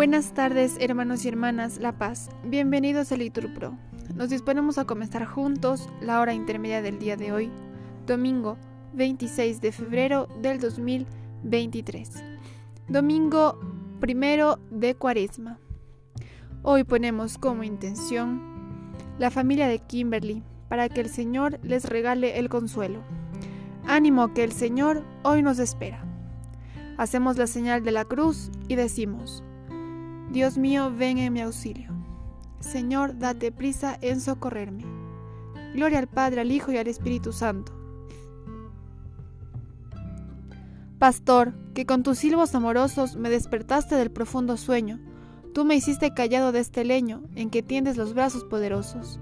Buenas tardes, hermanos y hermanas La Paz. Bienvenidos a Litur Pro. Nos disponemos a comenzar juntos la hora intermedia del día de hoy, domingo 26 de febrero del 2023. Domingo primero de Cuaresma. Hoy ponemos como intención la familia de Kimberly para que el Señor les regale el consuelo. Ánimo que el Señor hoy nos espera. Hacemos la señal de la cruz y decimos, Dios mío, ven en mi auxilio. Señor, date prisa en socorrerme. Gloria al Padre, al Hijo y al Espíritu Santo. Pastor, que con tus silbos amorosos me despertaste del profundo sueño, tú me hiciste callado de este leño en que tiendes los brazos poderosos.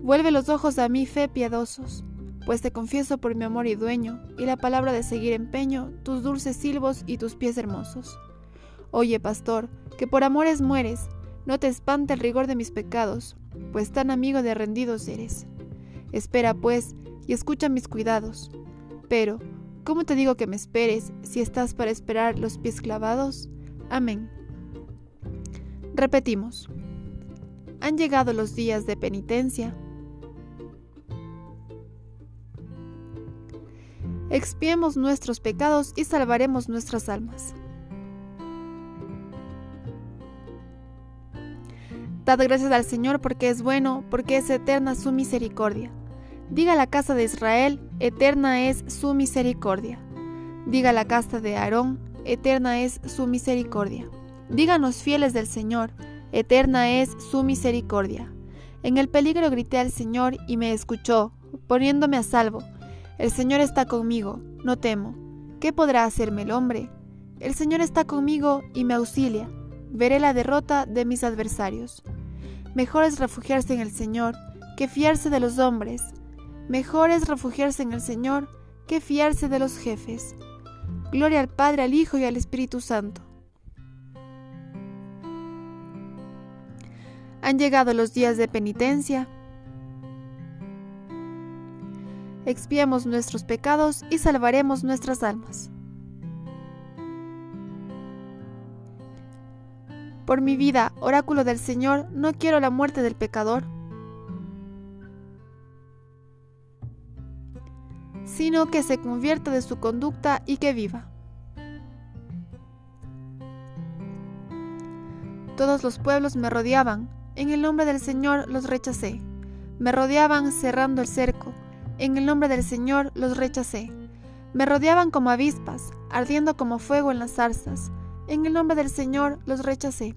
Vuelve los ojos a mí, fe piedosos, pues te confieso por mi amor y dueño, y la palabra de seguir empeño, tus dulces silbos y tus pies hermosos. Oye, pastor, que por amores mueres, no te espante el rigor de mis pecados, pues tan amigo de rendidos eres. Espera, pues, y escucha mis cuidados. Pero, ¿cómo te digo que me esperes si estás para esperar los pies clavados? Amén. Repetimos. Han llegado los días de penitencia. Expiemos nuestros pecados y salvaremos nuestras almas. Dad gracias al Señor porque es bueno, porque es eterna su misericordia. Diga la casa de Israel, eterna es su misericordia. Diga la casa de Aarón, eterna es su misericordia. Díganos fieles del Señor, eterna es su misericordia. En el peligro grité al Señor y me escuchó, poniéndome a salvo. El Señor está conmigo, no temo. ¿Qué podrá hacerme el hombre? El Señor está conmigo y me auxilia. Veré la derrota de mis adversarios. Mejor es refugiarse en el Señor que fiarse de los hombres. Mejor es refugiarse en el Señor que fiarse de los jefes. Gloria al Padre, al Hijo y al Espíritu Santo. Han llegado los días de penitencia. Expiamos nuestros pecados y salvaremos nuestras almas. Por mi vida, oráculo del Señor, no quiero la muerte del pecador, sino que se convierta de su conducta y que viva. Todos los pueblos me rodeaban, en el nombre del Señor los rechacé. Me rodeaban cerrando el cerco, en el nombre del Señor los rechacé. Me rodeaban como avispas, ardiendo como fuego en las zarzas. En el nombre del Señor los rechacé.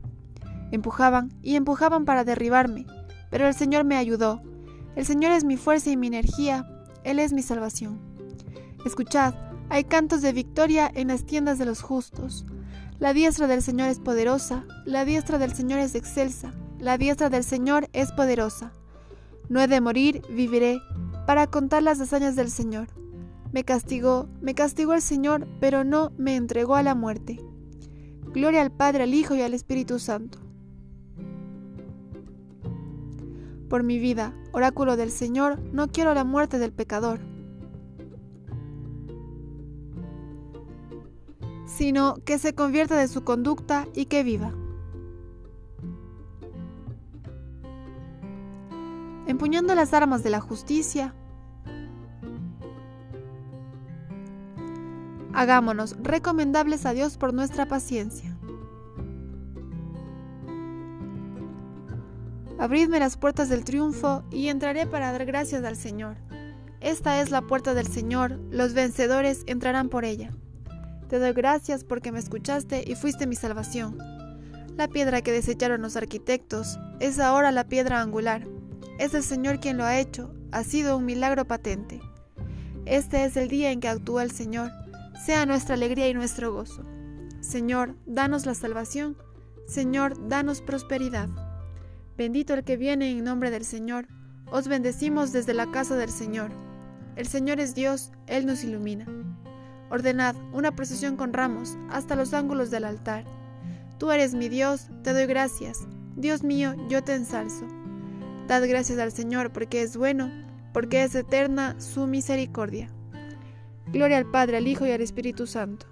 Empujaban y empujaban para derribarme, pero el Señor me ayudó. El Señor es mi fuerza y mi energía, Él es mi salvación. Escuchad, hay cantos de victoria en las tiendas de los justos. La diestra del Señor es poderosa, la diestra del Señor es excelsa, la diestra del Señor es poderosa. No he de morir, viviré, para contar las hazañas del Señor. Me castigó, me castigó el Señor, pero no me entregó a la muerte. Gloria al Padre, al Hijo y al Espíritu Santo. Por mi vida, oráculo del Señor, no quiero la muerte del pecador, sino que se convierta de su conducta y que viva. Empuñando las armas de la justicia, Hagámonos recomendables a Dios por nuestra paciencia. Abridme las puertas del triunfo y entraré para dar gracias al Señor. Esta es la puerta del Señor, los vencedores entrarán por ella. Te doy gracias porque me escuchaste y fuiste mi salvación. La piedra que desecharon los arquitectos es ahora la piedra angular. Es el Señor quien lo ha hecho, ha sido un milagro patente. Este es el día en que actúa el Señor sea nuestra alegría y nuestro gozo. Señor, danos la salvación. Señor, danos prosperidad. Bendito el que viene en nombre del Señor. Os bendecimos desde la casa del Señor. El Señor es Dios, Él nos ilumina. Ordenad una procesión con ramos hasta los ángulos del altar. Tú eres mi Dios, te doy gracias. Dios mío, yo te ensalzo. Dad gracias al Señor porque es bueno, porque es eterna su misericordia. Gloria al Padre, al Hijo y al Espíritu Santo.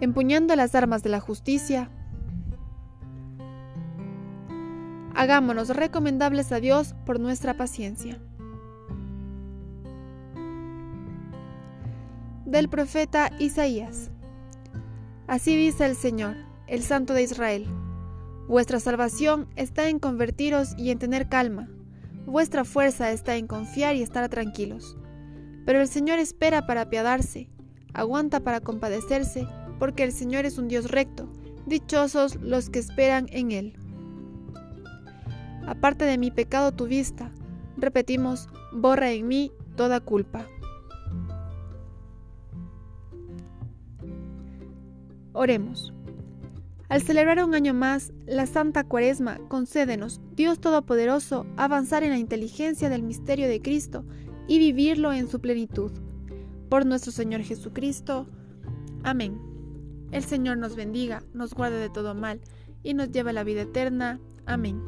empuñando las armas de la justicia, hagámonos recomendables a Dios por nuestra paciencia. Del profeta Isaías. Así dice el Señor, el Santo de Israel. Vuestra salvación está en convertiros y en tener calma. Vuestra fuerza está en confiar y estar tranquilos. Pero el Señor espera para apiadarse, aguanta para compadecerse, porque el Señor es un Dios recto. Dichosos los que esperan en Él. Aparte de mi pecado tu vista, repetimos, borra en mí toda culpa. Oremos. Al celebrar un año más la Santa Cuaresma, concédenos, Dios Todopoderoso, avanzar en la inteligencia del misterio de Cristo y vivirlo en su plenitud. Por nuestro Señor Jesucristo. Amén. El Señor nos bendiga, nos guarde de todo mal y nos lleve a la vida eterna. Amén.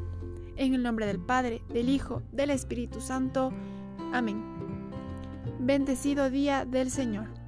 En el nombre del Padre, del Hijo, del Espíritu Santo. Amén. Bendecido día del Señor.